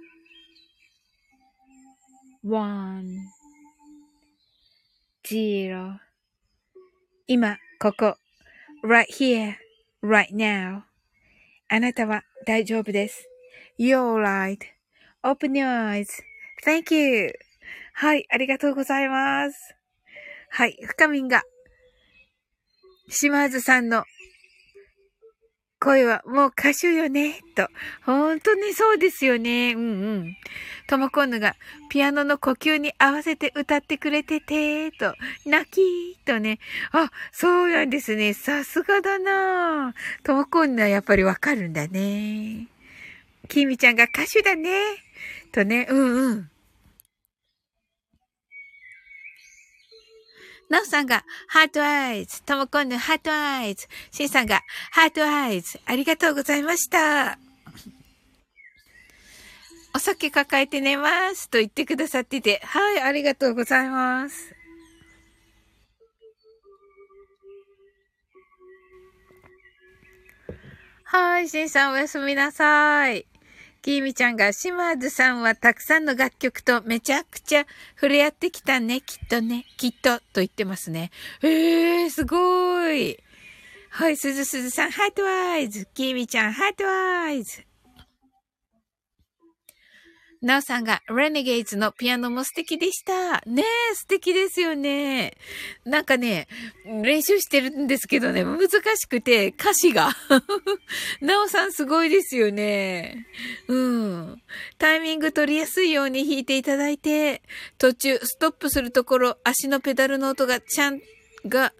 one, zero 今、ここ。right here, right now. あなたは大丈夫です。You're right.Open your eyes.Thank you. はい、ありがとうございます。はい、深みんが島津さんの声はもう歌手よね、と。本当にそうですよね。うんうん。ともこんぬがピアノの呼吸に合わせて歌ってくれてて、と。泣きとね。あ、そうなんですね。さすがだなともこんぬはやっぱりわかるんだね。きみちゃんが歌手だね。とね、うんうん。なおさんが、 heart eyes。ともこんぬ、 heart eyes。しんさんが、 heart eyes。ありがとうございました。お酒抱えて寝ます。と言ってくださってて、はい、ありがとうございます。はい、しんさんおやすみなさい。きーみちゃんが、島津さんはたくさんの楽曲とめちゃくちゃ触れ合ってきたね、きっとね、きっと、と言ってますね。えー、すごーい。はい、すずすずさん、ハートワイズ。きーみちゃん、ハートワイズ。なおさんが、レネゲイズのピアノも素敵でした。ねえ、素敵ですよね。なんかね、練習してるんですけどね、難しくて、歌詞が。なおさんすごいですよね。うん。タイミング取りやすいように弾いていただいて、途中、ストップするところ、足のペダルの音がちゃん、が、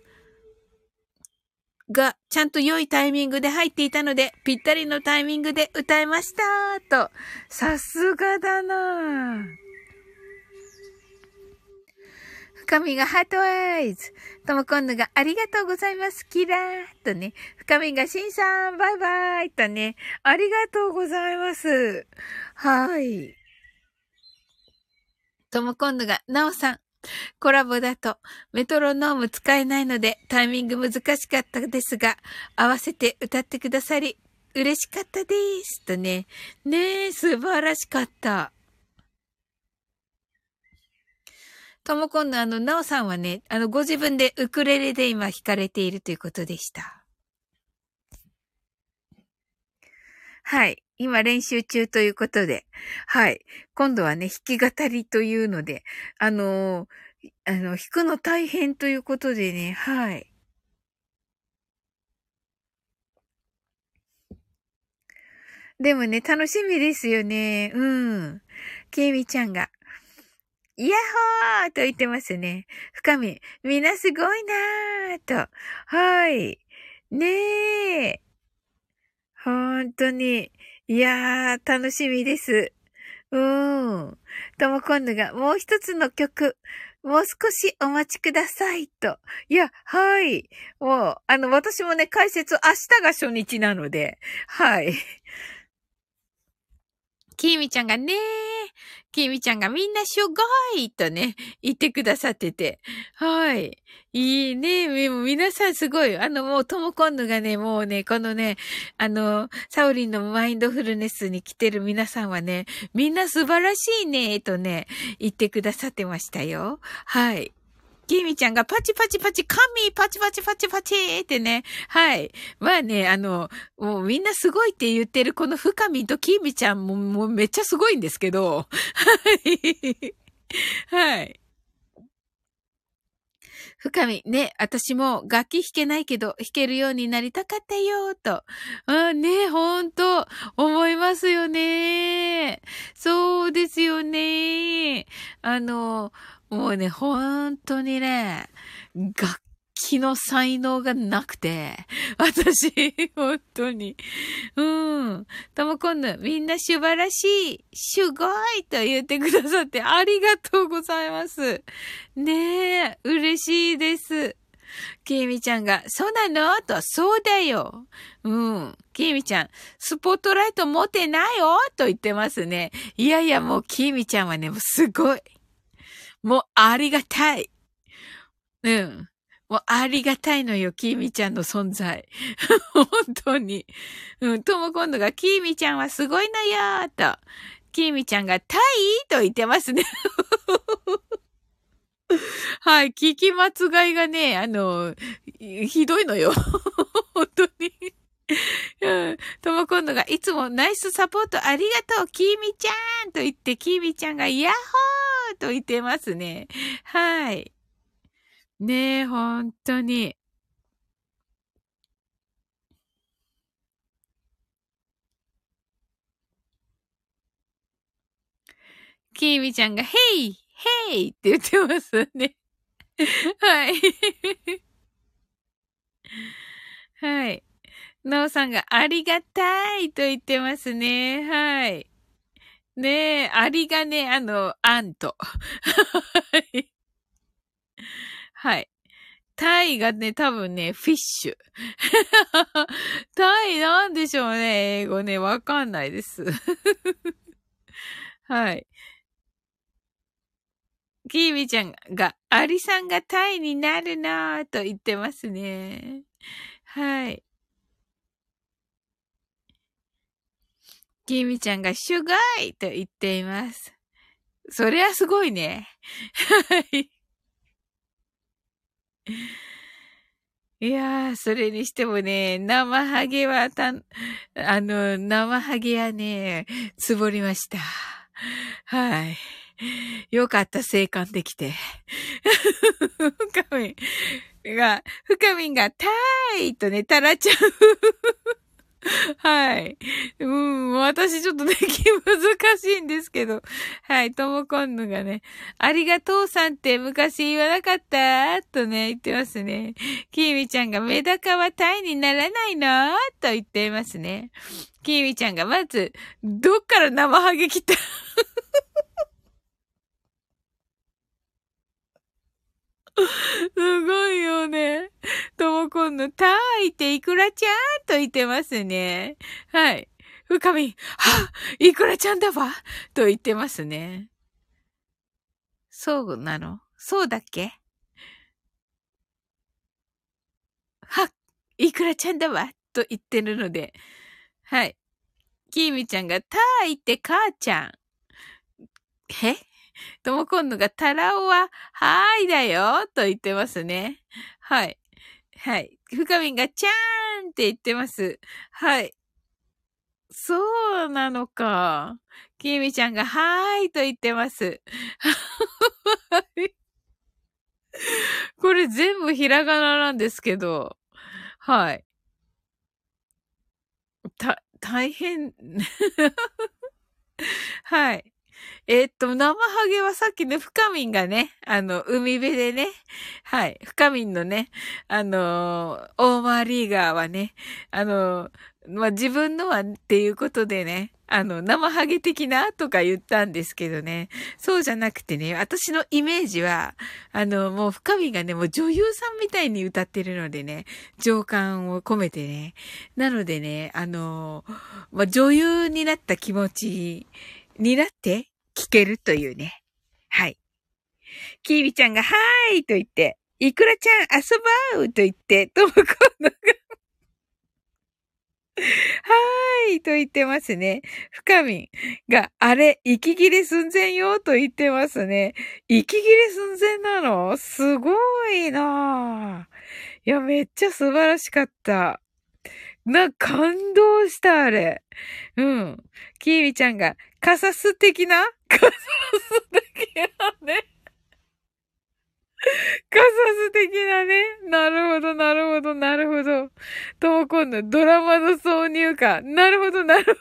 がちゃんと良いタイミングで入っていたので、ぴったりのタイミングで歌えましたと。さすがだな深みがハートアイズ。ともこんぬがありがとうございます。キラーとね。深みがしんさん、バイバイとね。ありがとうございます。はい。ともこんぬが、なおさん、コラボだとメトロノーム使えないのでタイミング難しかったですが、合わせて歌ってくださり嬉しかったです。とね。ねえ、素晴らしかった。ともこんのあの、なおさんはね、あの、ご自分でウクレレで今弾かれているということでした。はい。今練習中ということで、はい。今度はね、弾き語りというので、あのー、あの、弾くの大変ということでね、はい。でもね、楽しみですよね。うん。ケイミちゃんが、イヤホーと言ってますね。深み、みんなすごいなーと。はい。ねえ。本当に。いやー、楽しみです。うーん。とも今度がもう一つの曲、もう少しお待ちくださいと。いや、はい。もう、あの、私もね、解説明日が初日なので、はい。きみちゃんがね、きみちゃんがみんなすごいとね、言ってくださってて。はい。いいね。もう皆さんすごい。あの、もう、ともこんぬがね、もうね、このね、あの、サオリンのマインドフルネスに来てる皆さんはね、みんな素晴らしいね、とね、言ってくださってましたよ。はい。きみちゃんがパチパチパチ、神パチパチパチパチってね。はい。まあね、あの、もうみんなすごいって言ってるこの深みときみちゃんももうめっちゃすごいんですけど。はい。はい。深み、ね、私も楽器弾けないけど弾けるようになりたかったよ、と。あね、ほんと、思いますよね。そうですよね。あの、もうね、本当にね、楽器の才能がなくて、私、本当に。うん。ともこんぬ、みんな素晴らしい、すごいと言ってくださってありがとうございます。ねえ、嬉しいです。きみちゃんが、そうなの？と、そうだよ。うん。きみちゃん、スポットライト持ってないよ？と言ってますね。いやいや、もうきみちゃんはね、もうすごい。もうありがたい。うん。もうありがたいのよ、きーみちゃんの存在。本当に。うん、とも今度が、きーみちゃんはすごいのよーと。きーみちゃんが、タイ？と言ってますね。はい、聞き間違いがね、あの、ひどいのよ。本当に。うん。ともドが、いつもナイスサポートありがとう、きみちゃんと言って、きみちゃんが、ヤッホーと言ってますね。はい。ねえ、本当に。きみちゃんが、へいへいって言ってますね。はい。はい。なおさんがありがたいと言ってますね。はい。ねえ、ありがね、あの、あんと。はい。タイがね、多分ね、フィッシュ。タイなんでしょうね、英語ね、わかんないです。はい。キービちゃんが、アリさんがタイになるなぁと言ってますね。はい。キーミちゃんがシュガイと言っています。そりゃすごいね。はい。いやー、それにしてもね、生ハゲはた、あの、生ハゲはね、つぼりました。はい。よかった、生還できて。深みんが、深みんが、たーいとね、たらちゃう。はい。うん、私ちょっとね、気難しいんですけど。はい、ともこんぬがね、ありがとうさんって昔言わなかったとね、言ってますね。きみちゃんがメダカはタイにならないのと言っていますね。きみちゃんがまず、どっから生ハゲ来た？すごいよね。ともこんの、たーいっていくらちゃんと言ってますね。はい。深みん、は、いくらちゃんだわと言ってますね。そうなの？そうだっけ？は、いくらちゃんだわと言ってるので。はい。きーみちゃんが、たーいって母ちゃん。え？ともこんのが、タラオは、はーいだよ、と言ってますね。はい。はい。ふかみんが、ちゃーんって言ってます。はい。そうなのか。きみちゃんが、はーいと言ってます。はい。これ全部ひらがななんですけど。はい。た、大変。はい。えー、っと、生ハゲはさっきね、深みんがね、あの、海辺でね、はい、深みんのね、あのー、オーマーリーガーはね、あのー、まあ、自分のはっていうことでね、あの、生ハゲ的なとか言ったんですけどね。そうじゃなくてね、私のイメージは、あの、もう深みがね、もう女優さんみたいに歌ってるのでね、情感を込めてね。なのでね、あの、まあ、女優になった気持ちになって、聞けるというね。はい。キービちゃんが、はーいと言って、いくらちゃん遊ばうと言って、ともこのがはーいと言ってますね。深みが、あれ、息切れ寸前よと言ってますね。息切れ寸前なの？すごいなぁ。いや、めっちゃ素晴らしかった。な、感動した、あれ。うん。キービちゃんが、カサス的な？カサス的なね。カサス的なね。なるほど、なるほど、なるほど。とも今度、ドラマの挿入歌。なるほど、なるほど。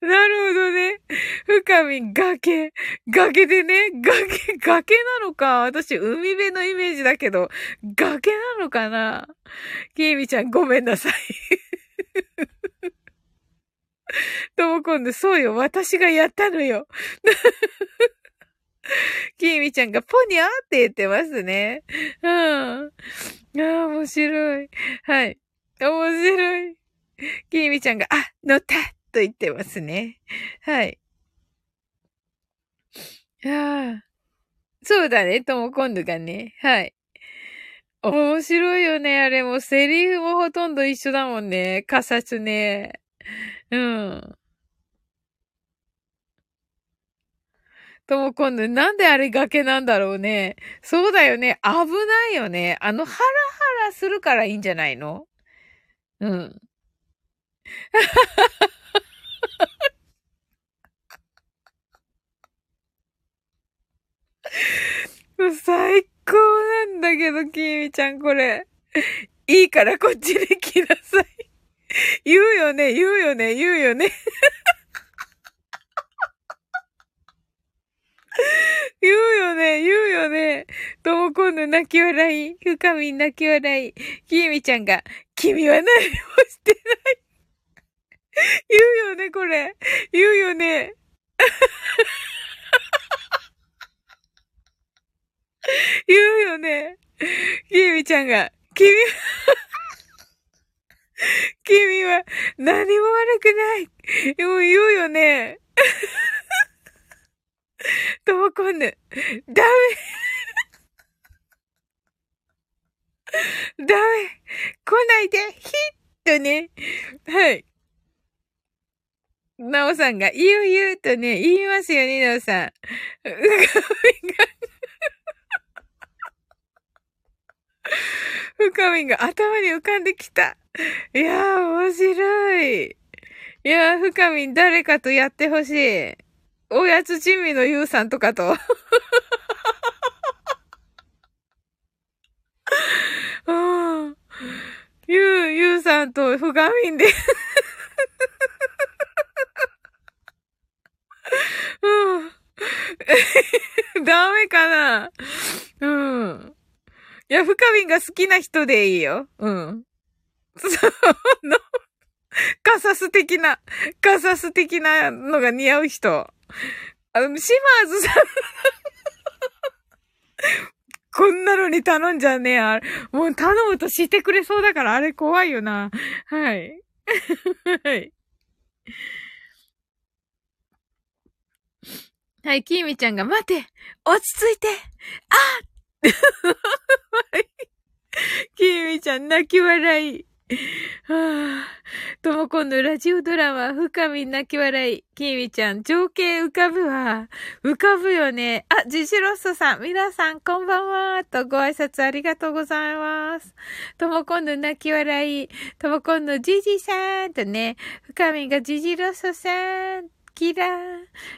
なるほどね。深み、崖。崖でね、崖、崖なのか。私、海辺のイメージだけど、崖なのかな。きーみちゃん、ごめんなさい。とも今度、そうよ、私がやったのよ。きーみちゃんがポニャーって言ってますね。うん。ああ、面白い。はい。面白い。きーみちゃんが、あ、乗ったと言ってますね。はい。ああ。そうだね、とも今度がね。はい。面白いよね。あれもセリフもほとんど一緒だもんね。カサスね。うん。とも今度、なんであれ崖なんだろうね。そうだよね。危ないよね。あの、ハラハラするからいいんじゃないの？うん。最高なんだけど、きみちゃん、これ。いいからこっちで来なさい。言うよね、言うよね、言うよね。言うよね、言うよね。ともこんの泣き笑い、深み泣き笑い、きみちゃんが、君は何もしてない。言うよね、これ。言うよね。言うよね。きみちゃんが、君は 君は何も悪くない。もう言うよね。ともこんぬ。ダメ。ダメ。来ないで。ヒッとね。はい。なおさんが、言う言うとね、言いますよね、なおさん。うかみが深みが頭に浮かんできた。いやー、面白い。いやー、深み誰かとやってほしい。おやつ珍味のゆうさんとかと。うん。ゆう、ゆうさんと深みんで うん。ダメかなうん。いや、深みんが好きな人でいいよ。うん。その、カサス的な、カサス的なのが似合う人。あの、シマーズさんこんなのに頼んじゃねえ。あれ、もう頼むとしてくれそうだから、あれ怖いよな。はい。はい。はい、きーみちゃんが、待て落ち着いてあきーみちゃん泣き笑い。はあ、ともこんのラジオドラマ、深み泣き笑い、きみちゃん、情景浮かぶわ。浮かぶよね。あ、ジジロッソさん、皆さん、こんばんは。とご挨拶ありがとうございます。ともこんの泣き笑い、ともこんのジジさんとね、深みがジジロッソさん。キラー。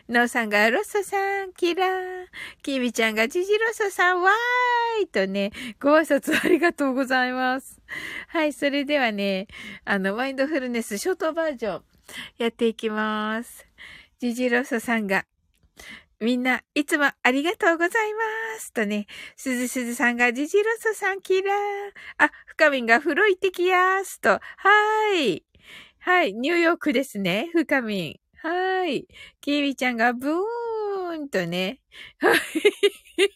ノーさんがロッソさん、キラー。キミちゃんがジジロッソさん、わーいとね、ご挨拶ありがとうございます。はい、それではね、あの、マインドフルネスショートバージョン、やっていきます。ジジロッソさんが、みんな、いつもありがとうございます。とね、すずすずさんが、ジジロソさんキラー。あ、深みんが風呂行ってきやーす。と、はーい。はい、ニューヨークですね、深みん。はい。キービちゃんがブーンとね。はい。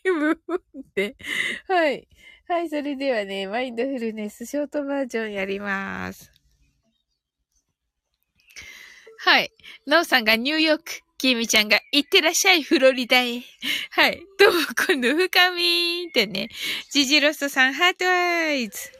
ブーンって。はい。はい、それではね、マインドフルネスショートバージョンやります。はい。ノーさんがニューヨーク。キミちゃんが、行ってらっしゃい、フロリダへ。はい。どうも、今度、深みーってね。ジジロストさん、ハートアイズ。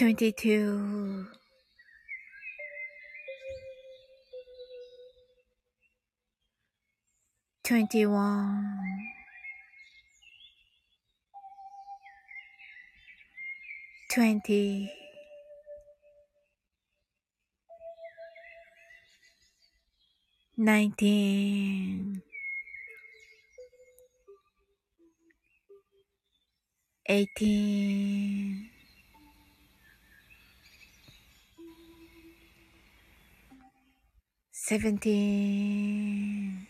22 21 20 19 18 17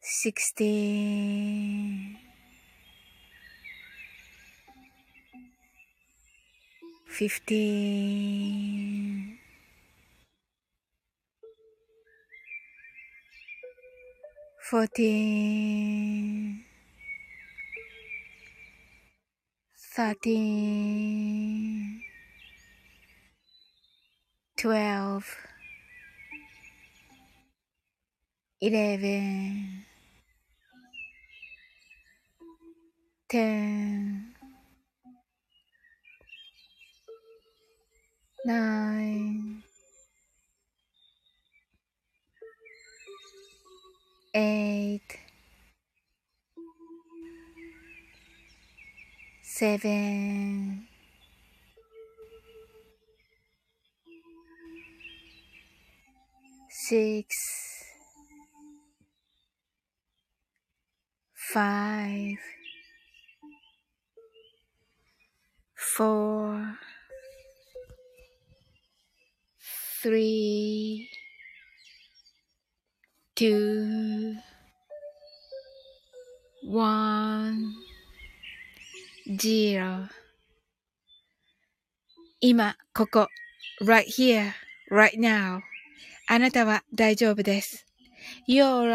16 15 14 13 twelve, eleven, ten, nine, eight, seven, six, five, four, three, two, one, zero. 今、ここ、right here, right now. あなたは大丈夫です。You're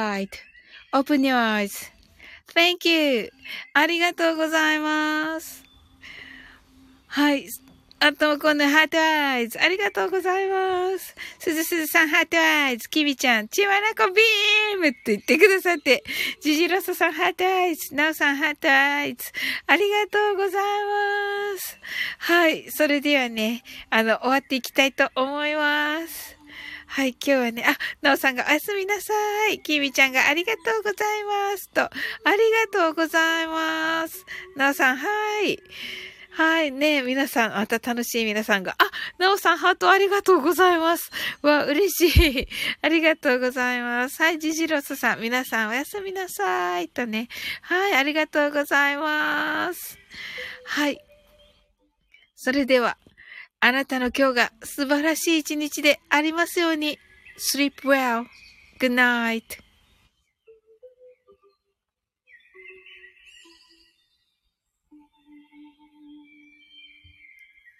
right.Open your eyes.Thank you. ありがとうございます。はい。あと、このハートアイズ。ありがとうございます。すずすずさん、ハートアイズ。きみちゃん、ちわなこビームって言ってくださって。ジジロソさん、ハートアイズ。ナオさん、ハートアイズ。ありがとうございます。はい。それではね、あの、終わっていきたいと思います。はい、今日はね、あ、なおさんがおやすみなさい。きみちゃんがありがとうございます。と、ありがとうございます。なおさん、はい。はい、ね皆さん、また楽しい皆さんが、あ、なおさん、ハートありがとうございます。わ、嬉しい。ありがとうございます。はい、ジジロスさん、皆さんおやすみなさい。とね。はい、ありがとうございます。はい。それでは、あなたの今日が素晴らしい一日でありますように。sleep well. Good night.